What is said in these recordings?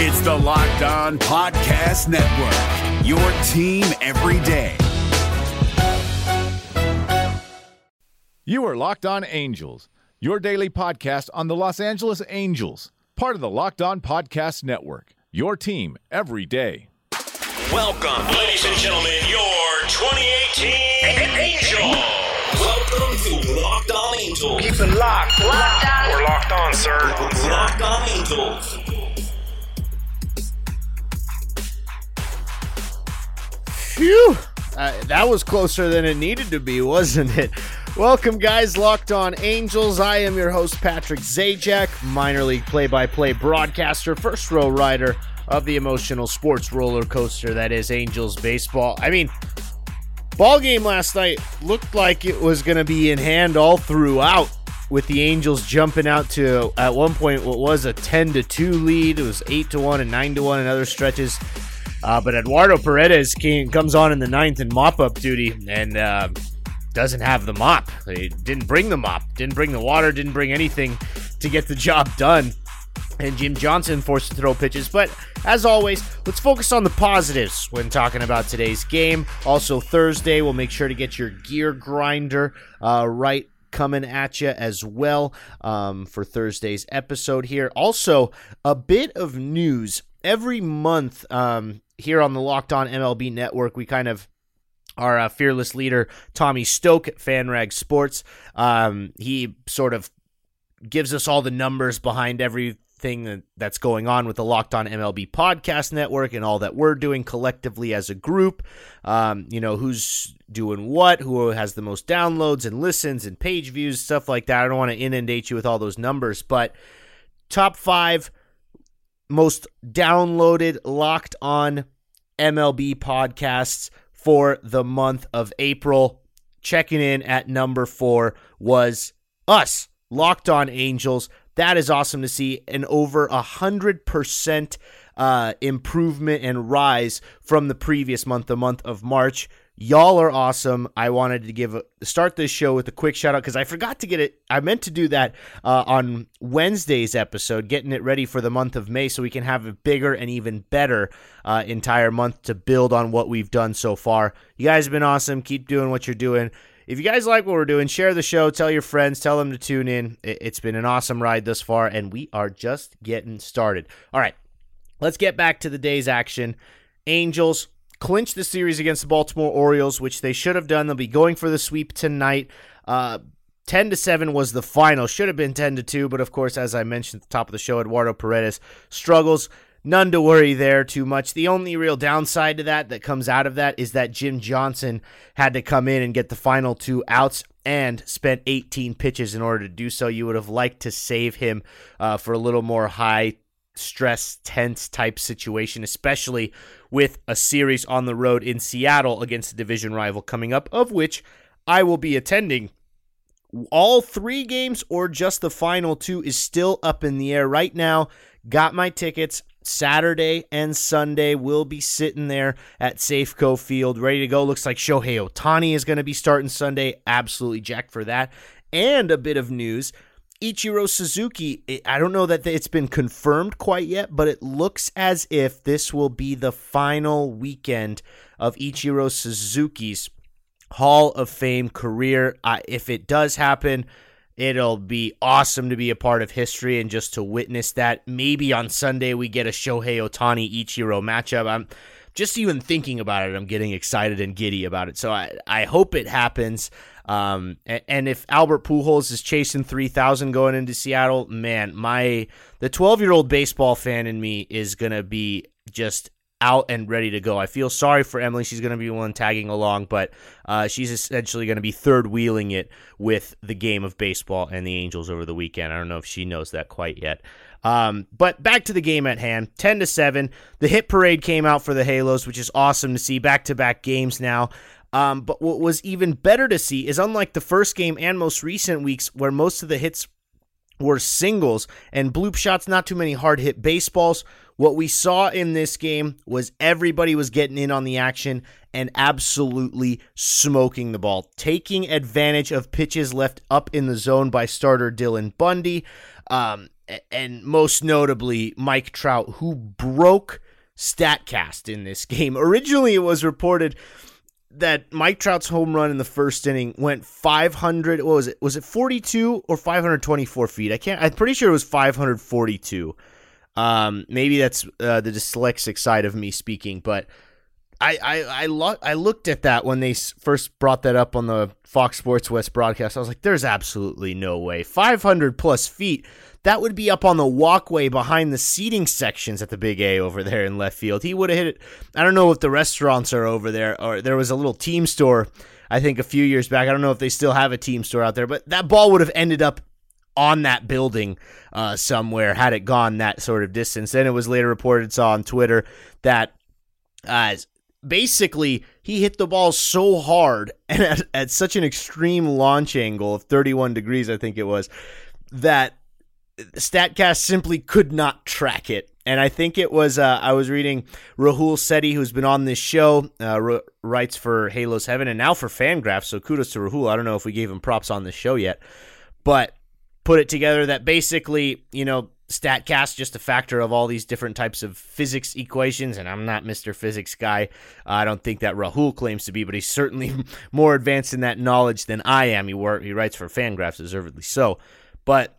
It's the Locked On Podcast Network, your team every day. You are Locked On Angels, your daily podcast on the Los Angeles Angels, part of the Locked On Podcast Network, your team every day. Welcome, ladies and gentlemen, your 2018 Angel. Welcome to Locked On Angels. Keep it locked. Locked on. We're locked on, sir. Locked On Angels. Phew! Uh, that was closer than it needed to be, wasn't it? Welcome, guys. Locked on Angels. I am your host, Patrick Zajac, minor league play by play broadcaster, first row rider of the emotional sports roller coaster that is Angels baseball. I mean, ball game last night looked like it was going to be in hand all throughout with the Angels jumping out to at one point what was a 10 to 2 lead. It was 8 to 1 and 9 to 1 in other stretches. Uh, but Eduardo Paredes came, comes on in the ninth in mop up duty and uh, doesn't have the mop. He didn't bring the mop, didn't bring the water, didn't bring anything to get the job done. And Jim Johnson forced to throw pitches. But as always, let's focus on the positives when talking about today's game. Also, Thursday, we'll make sure to get your gear grinder uh, right coming at you as well um, for Thursday's episode here. Also, a bit of news every month um, here on the Locked On MLB Network. We kind of our uh, fearless leader Tommy Stoke FanRag Sports. Um, he sort of gives us all the numbers behind everything that, that's going on with the Locked On MLB podcast network and all that we're doing collectively as a group. Um, you know, who's doing what, who has the most downloads and listens and page views, stuff like that. I don't want to inundate you with all those numbers, but top five most downloaded Locked On MLB podcasts for the month of April. Checking in at number four was us, Locked On Angels. That is awesome to see. An over a hundred percent uh, improvement and rise from the previous month, the month of March. Y'all are awesome. I wanted to give a, start this show with a quick shout out because I forgot to get it. I meant to do that uh, on Wednesday's episode, getting it ready for the month of May so we can have a bigger and even better uh, entire month to build on what we've done so far. You guys have been awesome. Keep doing what you're doing. If you guys like what we're doing, share the show, tell your friends, tell them to tune in. It's been an awesome ride thus far, and we are just getting started. All right, let's get back to the day's action. Angels clinched the series against the Baltimore Orioles, which they should have done. They'll be going for the sweep tonight. Uh, 10 to 7 was the final. Should have been 10 to 2, but of course, as I mentioned at the top of the show, Eduardo Paredes struggles. None to worry there too much. The only real downside to that that comes out of that is that Jim Johnson had to come in and get the final two outs and spent 18 pitches in order to do so. You would have liked to save him uh, for a little more high stress, tense type situation, especially with a series on the road in Seattle against a division rival coming up, of which I will be attending. All three games or just the final two is still up in the air right now. Got my tickets. Saturday and Sunday will be sitting there at Safeco Field, ready to go. Looks like Shohei Ohtani is going to be starting Sunday. Absolutely jacked for that. And a bit of news Ichiro Suzuki, I don't know that it's been confirmed quite yet, but it looks as if this will be the final weekend of Ichiro Suzuki's Hall of Fame career. Uh, if it does happen, it'll be awesome to be a part of history and just to witness that. Maybe on Sunday we get a Shohei Ohtani Ichiro matchup. I'm just even thinking about it, I'm getting excited and giddy about it. So I, I hope it happens. Um, and, if Albert Pujols is chasing 3,000 going into Seattle, man, my the 12 year old baseball fan in me is gonna be just out and ready to go. I feel sorry for Emily; she's gonna be one tagging along, but uh, she's essentially gonna be third wheeling it with the game of baseball and the Angels over the weekend. I don't know if she knows that quite yet. Um, but back to the game at hand, 10 to 7. The hit parade came out for the Halos, which is awesome to see. Back to back games now. Um, but what was even better to see is unlike the first game and most recent weeks, where most of the hits were singles and bloop shots, not too many hard hit baseballs. What we saw in this game was everybody was getting in on the action and absolutely smoking the ball, taking advantage of pitches left up in the zone by starter Dylan Bundy. Um, and most notably Mike Trout, who broke StatCast in this game. Originally, it was reported that Mike Trout's home run in the first inning went 500. What was it? Was it 42 or 524 feet? I can't. I'm pretty sure it was 542. Um, maybe that's uh, the dyslexic side of me speaking, but I I I, lo- I looked at that when they first brought that up on the Fox Sports West broadcast. I was like, "There's absolutely no way 500 plus feet." That would be up on the walkway behind the seating sections at the Big A over there in left field. He would have hit it. I don't know if the restaurants are over there, or there was a little team store. I think a few years back. I don't know if they still have a team store out there, but that ball would have ended up on that building uh, somewhere had it gone that sort of distance. Then it was later reported, saw on Twitter, that uh, basically he hit the ball so hard and at, at such an extreme launch angle of 31 degrees, I think it was, that StatCast simply could not track it. And I think it was, uh, I was reading Rahul Sethi, who's been on this show, uh, writes for Halos Heaven and now for Fangraphs. So kudos to Rahul. I don't know if we gave him props on this show yet. But put it together that basically, you know, StatCast just a factor of all these different types of physics equations, and I'm not Mr. Physics guy. I don't think that Rahul claims to be, but he's certainly more advanced in that knowledge than I am. He wor- he writes for Fangraphs, deservedly so. But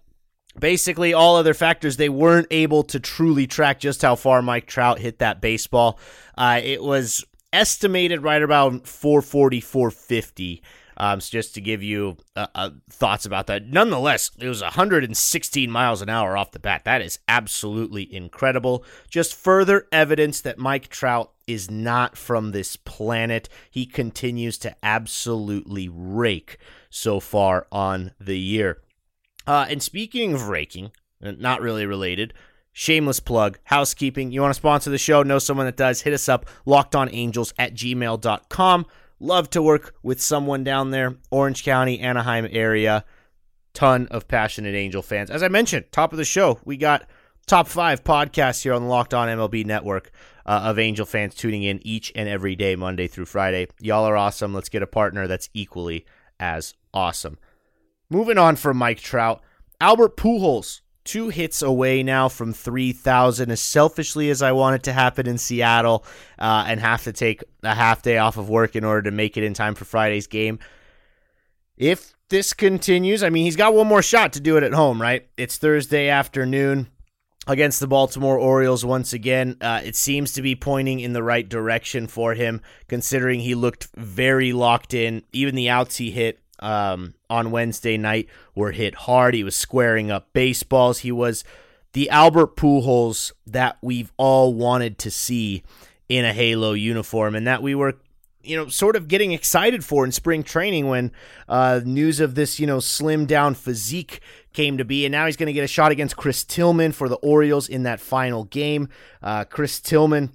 basically, all other factors, they weren't able to truly track just how far Mike Trout hit that baseball. Uh, it was estimated right about 440, 450. Um, so just to give you uh, uh, thoughts about that. Nonetheless, it was 116 miles an hour off the bat. That is absolutely incredible. Just further evidence that Mike Trout is not from this planet. He continues to absolutely rake so far on the year. Uh, and speaking of raking, not really related, shameless plug, housekeeping. You want to sponsor the show? Know someone that does? Hit us up, lockedonangels at gmail.com. Love to work with someone down there, Orange County, Anaheim area. Ton of passionate Angel fans. As I mentioned, top of the show, we got top five podcasts here on the Locked On MLB network uh, of Angel fans tuning in each and every day, Monday through Friday. Y'all are awesome. Let's get a partner that's equally as awesome. Moving on from Mike Trout, Albert Pujols two hits away now from 3,000. As selfishly as I want it to happen in Seattle uh, and have to take a half day off of work in order to make it in time for Friday's game, if this continues, I mean, he's got one more shot to do it at home, right? It's Thursday afternoon against the Baltimore Orioles once again. Uh, it seems to be pointing in the right direction for him, considering he looked very locked in. Even the outs he hit um, on Wednesday night were hit hard. He was squaring up baseballs. He was the Albert Pujols that we've all wanted to see in a Halo uniform, and that we were, you know, sort of getting excited for in spring training when uh, news of this, you know, slim down physique came to be. And now he's going to get a shot against Chris Tillman for the Orioles in that final game. Uh, Chris Tillman,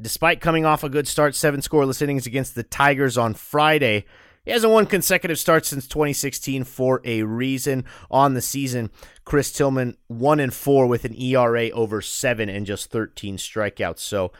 despite coming off a good start, seven scoreless innings against the Tigers on Friday. He hasn't won consecutive starts since 2016 for a reason. On the season, Chris Tillman one and four with an ERA over seven and just 13 strikeouts. So,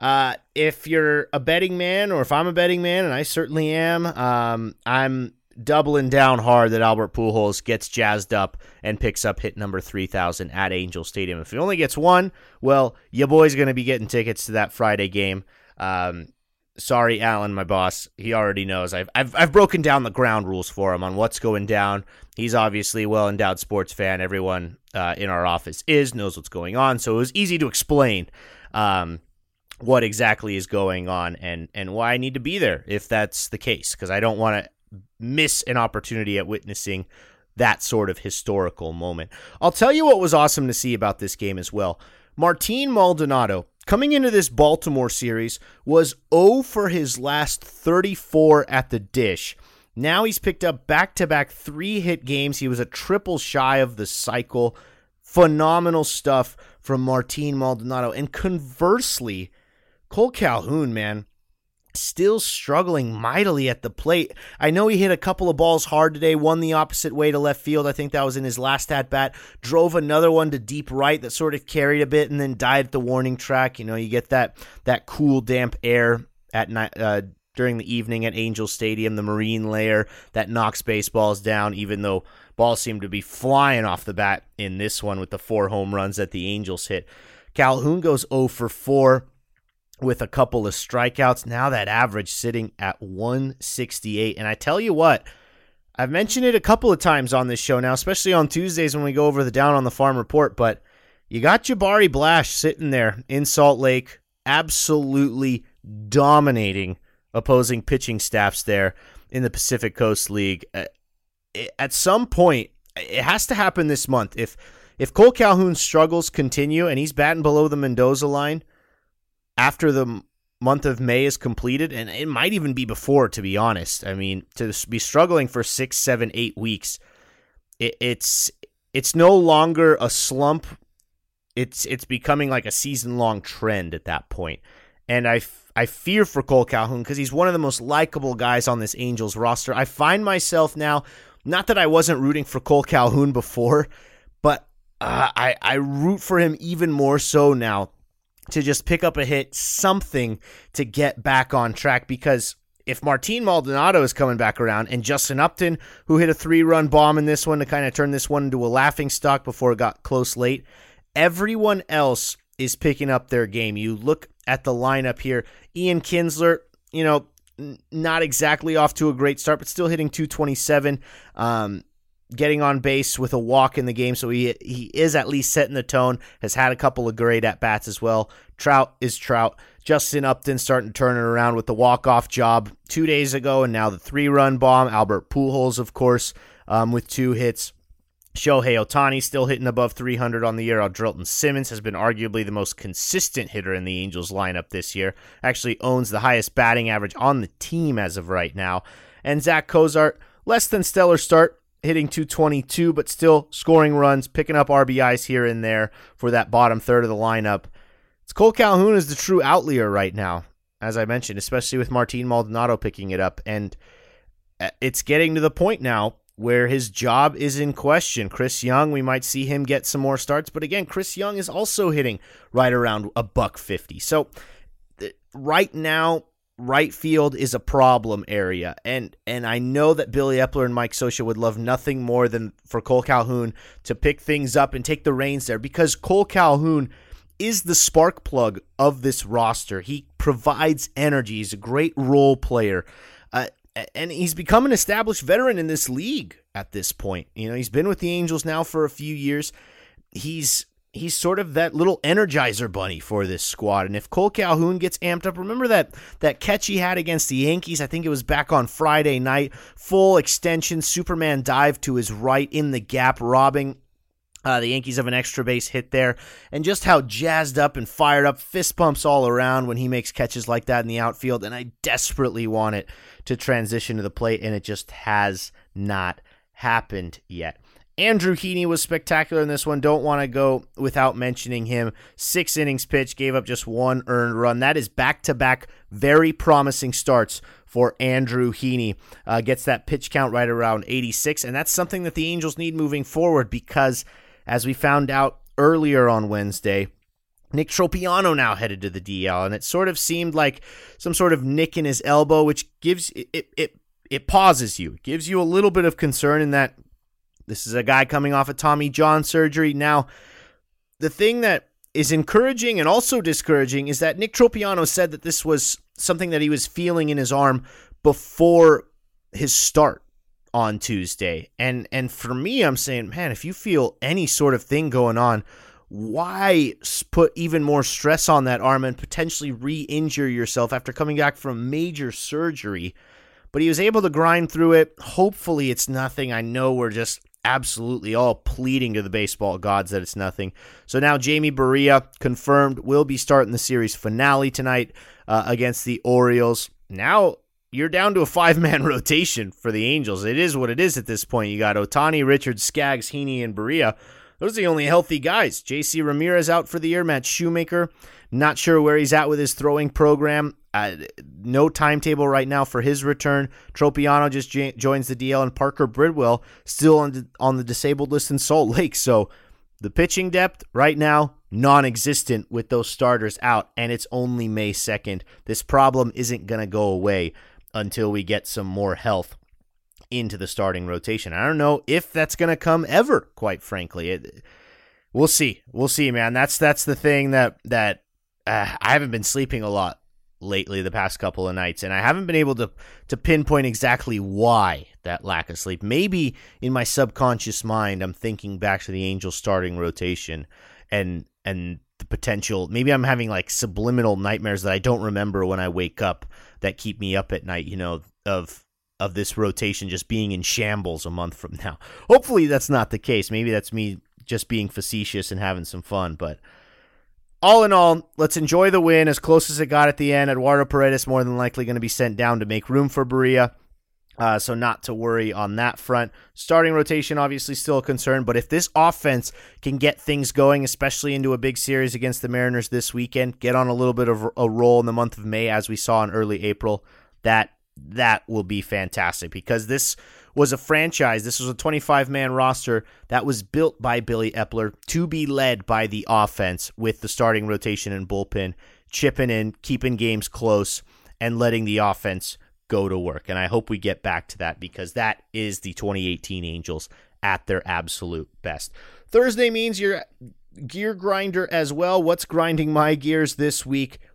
uh, if you're a betting man, or if I'm a betting man, and I certainly am, um, I'm doubling down hard that Albert Pujols gets jazzed up and picks up hit number 3000 at Angel Stadium. If he only gets one, well, your boy's going to be getting tickets to that Friday game. Um, sorry, Alan, my boss. He already knows. I've, I've I've broken down the ground rules for him on what's going down. He's obviously a well endowed sports fan. Everyone uh, in our office is knows what's going on, so it was easy to explain um, what exactly is going on and and why I need to be there if that's the case because I don't want to miss an opportunity at witnessing that sort of historical moment. I'll tell you what was awesome to see about this game as well. Martin Maldonado coming into this Baltimore series was 0 for his last 34 at the dish. Now he's picked up back to back three hit games. He was a triple shy of the cycle. Phenomenal stuff from Martin Maldonado. And conversely, Cole Calhoun, man, still struggling mightily at the plate. I know he hit a couple of balls hard today, one the opposite way to left field. I think that was in his last at bat. Drove another one to deep right that sort of carried a bit and then died at the warning track. You know, you get that that cool damp air at night uh, during the evening at Angel Stadium, the marine layer that knocks baseballs down, even though balls seem to be flying off the bat in this one with the four home runs that the Angels hit. Calhoun goes 0 for 4 with a couple of strikeouts. Now that average sitting at 168. And I tell you what, I've mentioned it a couple of times on this show now, especially on Tuesdays when we go over the down on the farm report, but you got Jabari Blash sitting there in Salt Lake, absolutely dominating opposing pitching staffs there in the Pacific Coast League. Uh, at some point, it has to happen this month. If if Cole Calhoun's struggles continue and he's batting below the Mendoza line after the month of May is completed, and it might even be before, to be honest. I mean, to be struggling for six, seven, eight weeks, it, it's it's no longer a slump. It's it's becoming like a season long trend at that point, and I I fear for Cole Calhoun because he's one of the most likable guys on this Angels roster. I find myself now, not that I wasn't rooting for Cole Calhoun before, but uh, I I root for him even more so now to just pick up a hit, something to get back on track because if Martin Maldonado is coming back around and Justin Upton, who hit a three run bomb in this one to kind of turn this one into a laughing stock before it got close late, everyone else is picking up their game. You look at the lineup here. Ian Kinsler, you know, not exactly off to a great start, but still hitting 227. Um, getting on base with a walk in the game, so he he is at least setting the tone. Has had a couple of great at bats as well. Trout is Trout. Justin Upton starting to turn it around with the walk off job two days ago, and now the three run bomb. Albert Pujols, of course, um, with two hits. Shohei Ohtani still hitting above 300 on the year. Andrelton Simmons has been arguably the most consistent hitter in the Angels lineup this year. Actually owns the highest batting average on the team as of right now. And Zach Cozart, less than stellar start, hitting 222, but still scoring runs, picking up RBIs here and there for that bottom third of the lineup. It's Cole Calhoun is the true outlier right now, as I mentioned, especially with Martin Maldonado picking it up. And uh, it's getting to the point now where his job is in question. Chris Young, we might see him get some more starts, but again, Chris Young is also hitting right around a buck 50. So right now, right field is a problem area. And and I know that Billy Eppler and Mike Scioscia would love nothing more than for Cole Calhoun to pick things up and take the reins there because Cole Calhoun is the spark plug of this roster. He provides energy. He's a great role player. Uh, and he's become an established veteran in this league at this point. You know, he's been with the Angels now for a few years. He's he's sort of that little energizer bunny for this squad. And if Cole Calhoun gets amped up, remember that that catch he had against the Yankees? I think it was back on Friday night. Full extension, Superman dive to his right in the gap, robbing uh, the Yankees have an extra base hit there, and just how jazzed up and fired up, fist pumps all around when he makes catches like that in the outfield. And I desperately want it to transition to the plate, and it just has not happened yet. Andrew Heaney was spectacular in this one. Don't want to go without mentioning him. Six innings pitched, gave up just one earned run. That is back to back very promising starts for Andrew Heaney. Uh, gets that pitch count right around 86, and that's something that the Angels need moving forward because, as we found out earlier on Wednesday, Nick Tropeano now headed to the DL, and it sort of seemed like some sort of nick in his elbow, which gives it it it, it pauses you, gives you a little bit of concern in that this is a guy coming off of Tommy John surgery. Now, the thing that is encouraging and also discouraging is that Nick Tropeano said that this was something that he was feeling in his arm before his start on Tuesday. And and for me, I'm saying, man, if you feel any sort of thing going on, why put even more stress on that arm and potentially re-injure yourself after coming back from major surgery? But he was able to grind through it. Hopefully, it's nothing. I know we're just absolutely all pleading to the baseball gods that it's nothing. So now Jamie Barria confirmed will be starting the series finale tonight uh, against the Orioles. Now you're down to a five man rotation for the Angels. It is what it is at this point. You got Ohtani, Richards, Skaggs, Heaney, and Barria. Those are the only healthy guys. JC Ramirez out for the year. Matt Shoemaker, not sure where he's at with his throwing program. Uh, no timetable right now for his return. Tropeano just j- joins the DL, and Parker Bridwell still on the, on the disabled list in Salt Lake. So the pitching depth right now non-existent with those starters out, and it's only May second. This problem isn't gonna go away until we get some more health into the starting rotation. I don't know if that's going to come ever, quite frankly. It, we'll see. We'll see, man. That's that's the thing that that uh, I haven't been sleeping a lot lately the past couple of nights and I haven't been able to to pinpoint exactly why that lack of sleep. Maybe in my subconscious mind I'm thinking back to the Angels starting rotation and and the potential maybe I'm having like subliminal nightmares that I don't remember when I wake up that keep me up at night, you know, of of this rotation just being in shambles a month from now. Hopefully that's not the case. Maybe that's me just being facetious and having some fun, but all in all, let's enjoy the win as close as it got at the end. Eduardo Paredes more than likely going to be sent down to make room for Barria. Uh, so not to worry on that front. Starting rotation obviously still a concern, but if this offense can get things going, especially into a big series against the Mariners this weekend, get on a little bit of a roll in the month of May as we saw in early April, that that will be fantastic because this was a franchise. This was a 25 man roster that was built by Billy Eppler to be led by the offense with the starting rotation and bullpen, chipping in, keeping games close, and letting the offense go to work. And I hope we get back to that because that is the 2018 Angels at their absolute best. Thursday means you're gear grinder as well. What's grinding my gears this week?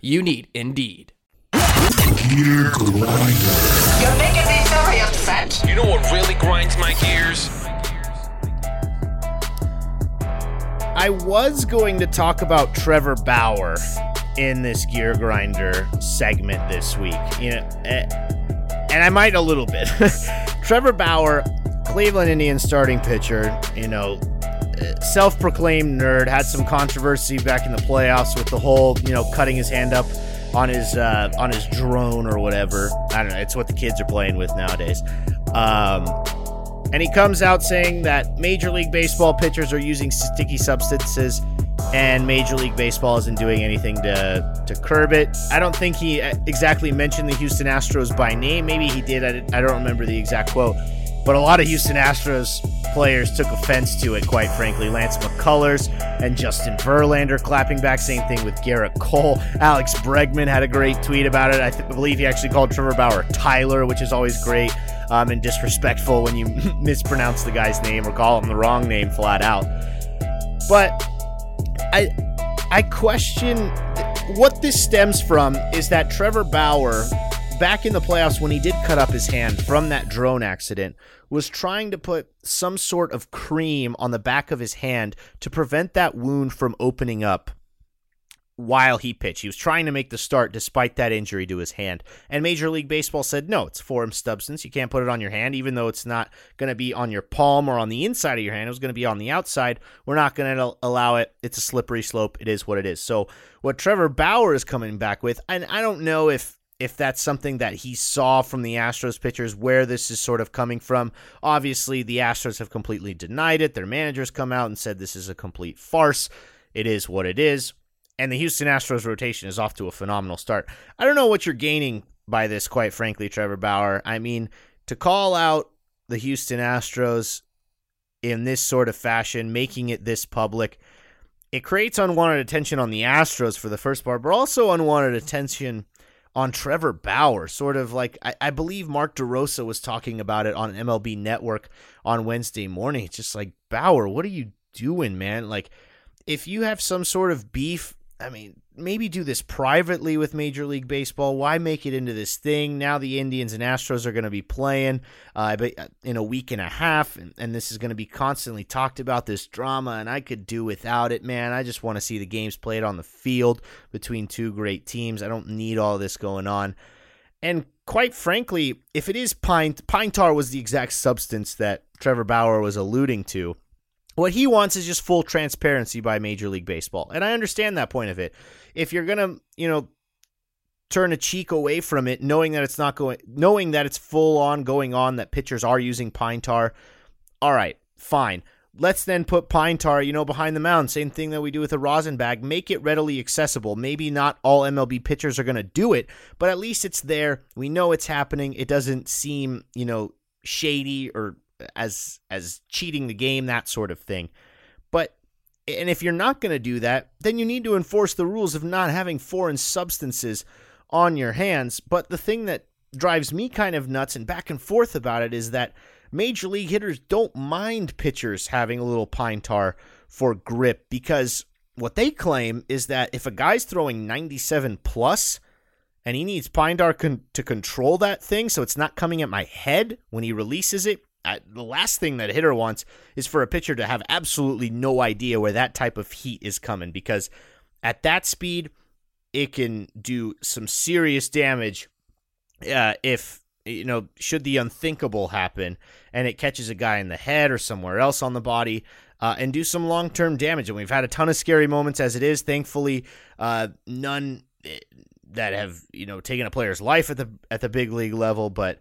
You need Indeed. Gear grinder. You're making me very upset. You know what really grinds my gears? I was going to talk about Trevor Bauer in this gear grinder segment this week. You know, eh, and I might a little bit. Trevor Bauer, Cleveland Indians starting pitcher, you know, self-proclaimed nerd, had some controversy back in the playoffs with the whole, you know, cutting his hand up on his uh, on his drone or whatever. I don't know. It's what the kids are playing with nowadays. Um, and he comes out saying that Major League Baseball pitchers are using sticky substances, and Major League Baseball isn't doing anything to to curb it. I don't think he uh, exactly mentioned the Houston Astros by name. Maybe he did. I, I don't remember the exact quote. But a lot of Houston Astros players took offense to it, quite frankly. Lance McCullers and Justin Verlander clapping back. Same thing with Gerrit Cole. Alex Bregman had a great tweet about it. I, th- believe he actually called Trevor Bauer Tyler, which is always great um, and disrespectful when you mispronounce the guy's name or call him the wrong name flat out. But I, I question what this stems from is that Trevor Bauer back in the playoffs when he did cut up his hand from that drone accident was trying to put some sort of cream on the back of his hand to prevent that wound from opening up while he pitched. He was trying to make the start despite that injury to his hand. And Major League Baseball said, no, it's foreign substance. You can't put it on your hand, even though it's not going to be on your palm or on the inside of your hand. It was going to be on the outside. We're not going to allow it. It's a slippery slope. It is what it is. So, what Trevor Bauer is coming back with, and I don't know if if that's something that he saw from the Astros pitchers, where this is sort of coming from. Obviously, the Astros have completely denied it. Their managers come out and said this is a complete farce. It is what it is. And the Houston Astros rotation is off to a phenomenal start. I don't know what you're gaining by this, quite frankly, Trevor Bauer. I mean, to call out the Houston Astros in this sort of fashion, making it this public, it creates unwanted attention on the Astros for the first part, but also unwanted attention on Trevor Bauer. Sort of like I, I, believe Mark DeRosa was talking about it on MLB Network on Wednesday morning. It's just like Bauer, what are you doing, man? Like if you have some sort of beef, I mean, maybe do this privately with Major League Baseball. Why make it into this thing? Now the Indians and Astros are going to be playing uh, uh, in a week and a half, and, and this is going to be constantly talked about this drama. And I could do without it, man. I just want to see the games played on the field between two great teams. I don't need all this going on. And quite frankly, if it is pine, pine tar was the exact substance that Trevor Bauer was alluding to. What he wants is just full transparency by Major League Baseball. And I understand that point of it. If you're going to, you know, turn a cheek away from it, knowing that it's not going, knowing that it's full on going on, that pitchers are using pine tar. All right, fine. Let's then put pine tar, you know, behind the mound. Same thing that we do with a rosin bag. Make it readily accessible. Maybe not all MLB pitchers are going to do it, but at least it's there. We know it's happening. It doesn't seem, you know, shady or as as cheating the game, that sort of thing. But and if you're not going to do that, then you need to enforce the rules of not having foreign substances on your hands. But the thing that drives me kind of nuts and back and forth about it is that major league hitters don't mind pitchers having a little pine tar for grip because what they claim is that if a guy's throwing 97 plus and he needs pine tar con- to control that thing so it's not coming at my head when he releases it The last thing that a hitter wants is for a pitcher to have absolutely no idea where that type of heat is coming because at that speed it can do some serious damage uh, if you know should the unthinkable happen and it catches a guy in the head or somewhere else on the body uh, and do some long-term damage. And we've had a ton of scary moments as it is. Thankfully uh, none eh, that have you know taken a player's life at the at the big league level but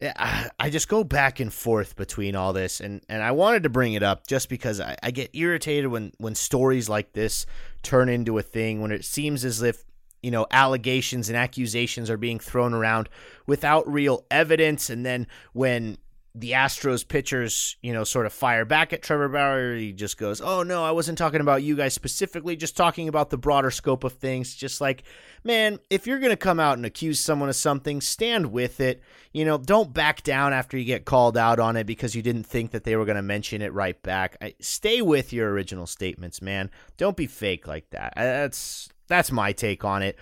I just go back and forth between all this, and, and I wanted to bring it up just because I, I get irritated when, when stories like this turn into a thing, when it seems as if you know allegations and accusations are being thrown around without real evidence, and then when the Astros pitchers, you know, sort of fire back at Trevor Bauer. He just goes, "Oh no, I wasn't talking about you guys specifically, just talking about the broader scope of things." Just like, man, if you're going to come out and accuse someone of something, stand with it. You know, don't back down after you get called out on it because you didn't think that they were going to mention it right back. I, stay with your original statements, man. Don't be fake like that. That's that's my take on it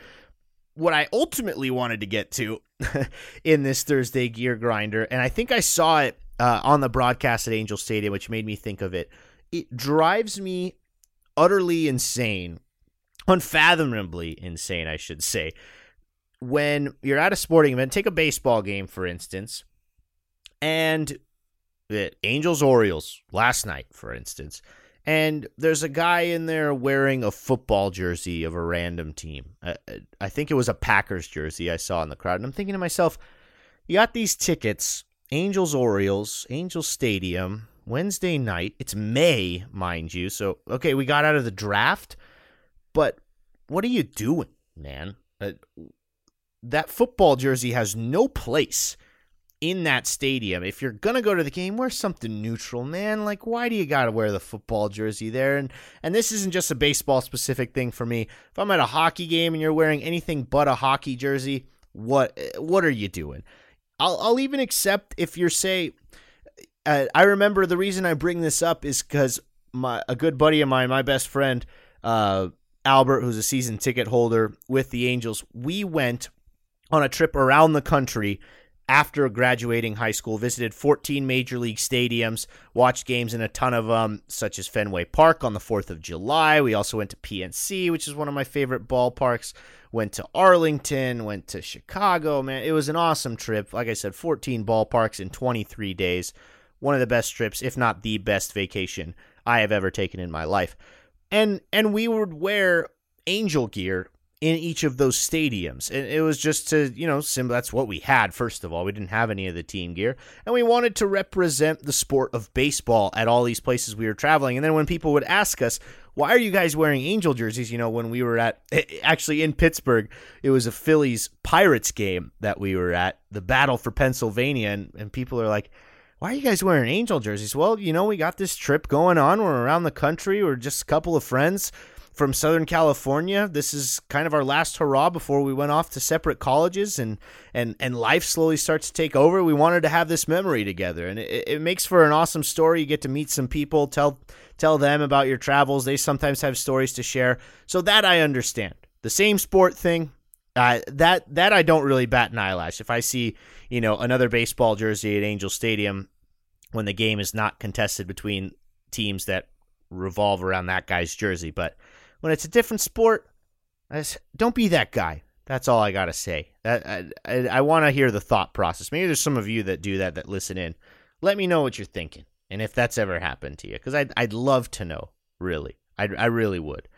what I ultimately wanted to get to in this Thursday gear grinder, and I think I saw it uh, on the broadcast at Angel Stadium, which made me think of it. It drives me utterly insane, unfathomably insane, I should say. When you're at a sporting event, take a baseball game, for instance, and the Angels Orioles last night, for instance, and there's a guy in there wearing a football jersey of a random team. I, I, think it was a Packers jersey I saw in the crowd. And I'm thinking to myself, you got these tickets, Angels Orioles, Angels Stadium, Wednesday night. It's May, mind you. So, okay, we got out of the draft, but what are you doing, man? Uh, that football jersey has no place in that stadium. If you're gonna go to the game, wear something neutral, man. Like, why do you gotta wear the football jersey there? And and this isn't just a baseball specific thing for me. If I'm at a hockey game and you're wearing anything but a hockey jersey, what what are you doing? I'll I'll even accept if you're say. Uh, I remember the reason I bring this up is because my a good buddy of mine, my best friend, uh, Albert, who's a season ticket holder with the Angels, we went on a trip around the country after graduating high school, visited 14 major league stadiums, watched games in a ton of them, such as Fenway Park on the 4th of July. We also went to PNC, which is one of my favorite ballparks. Went to Arlington, went to Chicago. Man, it was an awesome trip. Like I said, 14 ballparks in 23 days. One of the best trips, if not the best vacation I have ever taken in my life. And and we would wear angel gear in each of those stadiums. And it was just to, you know, sim- that's what we had, first of all. We didn't have any of the team gear. And we wanted to represent the sport of baseball at all these places we were traveling. And then when people would ask us, why are you guys wearing Angel jerseys? You know, when we were at, eh, eh, actually in Pittsburgh, it was a Phillies Pirates game that we were at, the battle for Pennsylvania. And, and people are like, why are you guys wearing Angel jerseys? Well, you know, we got this trip going on. We're around the country. We're just a couple of friends from Southern California. This is kind of our last hurrah before we went off to separate colleges and and and life slowly starts to take over. We wanted to have this memory together, and it, it makes for an awesome story. You get to meet some people, tell tell them about your travels. They sometimes have stories to share, so that I understand. The same sport thing, uh, that that I don't really bat an eyelash. If I see you know another baseball jersey at Angel Stadium when the game is not contested between teams that revolve around that guy's jersey, but when it's a different sport, just, don't be that guy. That's all I gotta say. I, I, I want to hear the thought process. Maybe there's some of you that do that that listen in. Let me know what you're thinking and if that's ever happened to you, because I'd I'd love to know. Really, I I really would.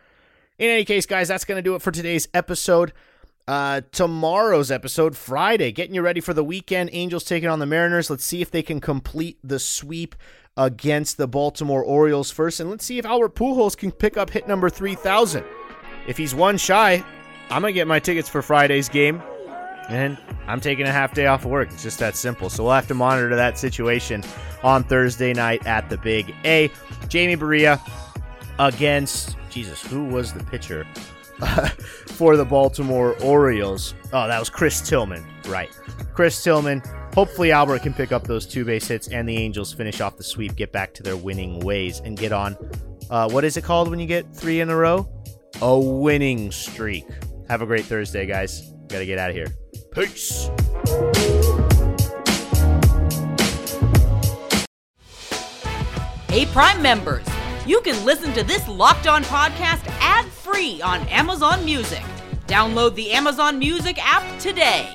In any case, guys, that's gonna do it for today's episode. Uh, tomorrow's episode, Friday, getting you ready for the weekend. Angels taking on the Mariners. Let's see if they can complete the sweep against the Baltimore Orioles first, and let's see if Albert Pujols can pick up hit number 3,000. If he's one shy, I'm gonna get my tickets for Friday's game, and I'm taking a half day off of work. It's just that simple. So we'll have to monitor that situation on Thursday night at the Big A. Jamie Barria against Jesus. Who was the pitcher for the Baltimore Orioles? Oh, that was Chris Tillman. Right, Chris Tillman. Hopefully, Albert can pick up those two base hits, and the Angels finish off the sweep, get back to their winning ways, and get on. Uh, what is it called when you get three in a row? A winning streak. Have a great Thursday, guys. Got to get out of here. Peace. Hey, Prime members, you can listen to this locked on podcast ad free on Amazon Music. Download the Amazon Music app today.